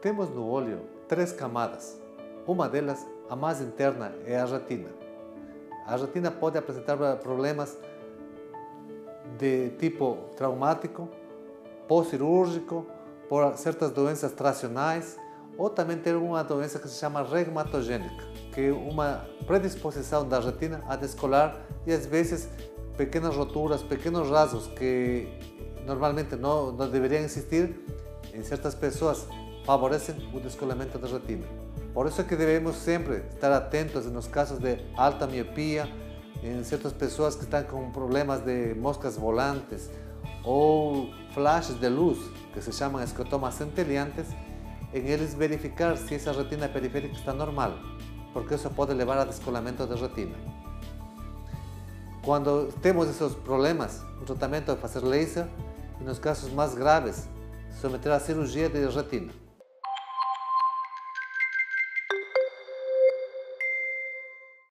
Temos no olho três camadas. Uma delas, a mais interna, é a retina. A retina pode apresentar problemas de tipo traumático, pós-cirúrgico, por certas doenças tracionais, ou também ter uma doença que se chama regmatogênica, que é uma predisposição da retina a descolar e às vezes pequenas roturas, pequenos rasgos que normalmente não, não deveriam existir, em certas pessoas favorecem o descolamento da retina. Por isso é que devemos sempre estar atentos nos casos de alta miopia, em certas pessoas que estão com problemas de moscas volantes ou flashes de luz, que se chamam escotomas centelhantes, em eles verificar se essa retina periférica está normal, porque isso pode levar a descolamento da retina. Quando temos esses problemas, o tratamento é fazer laser e nos casos mais graves, submeter a cirurgia de retina.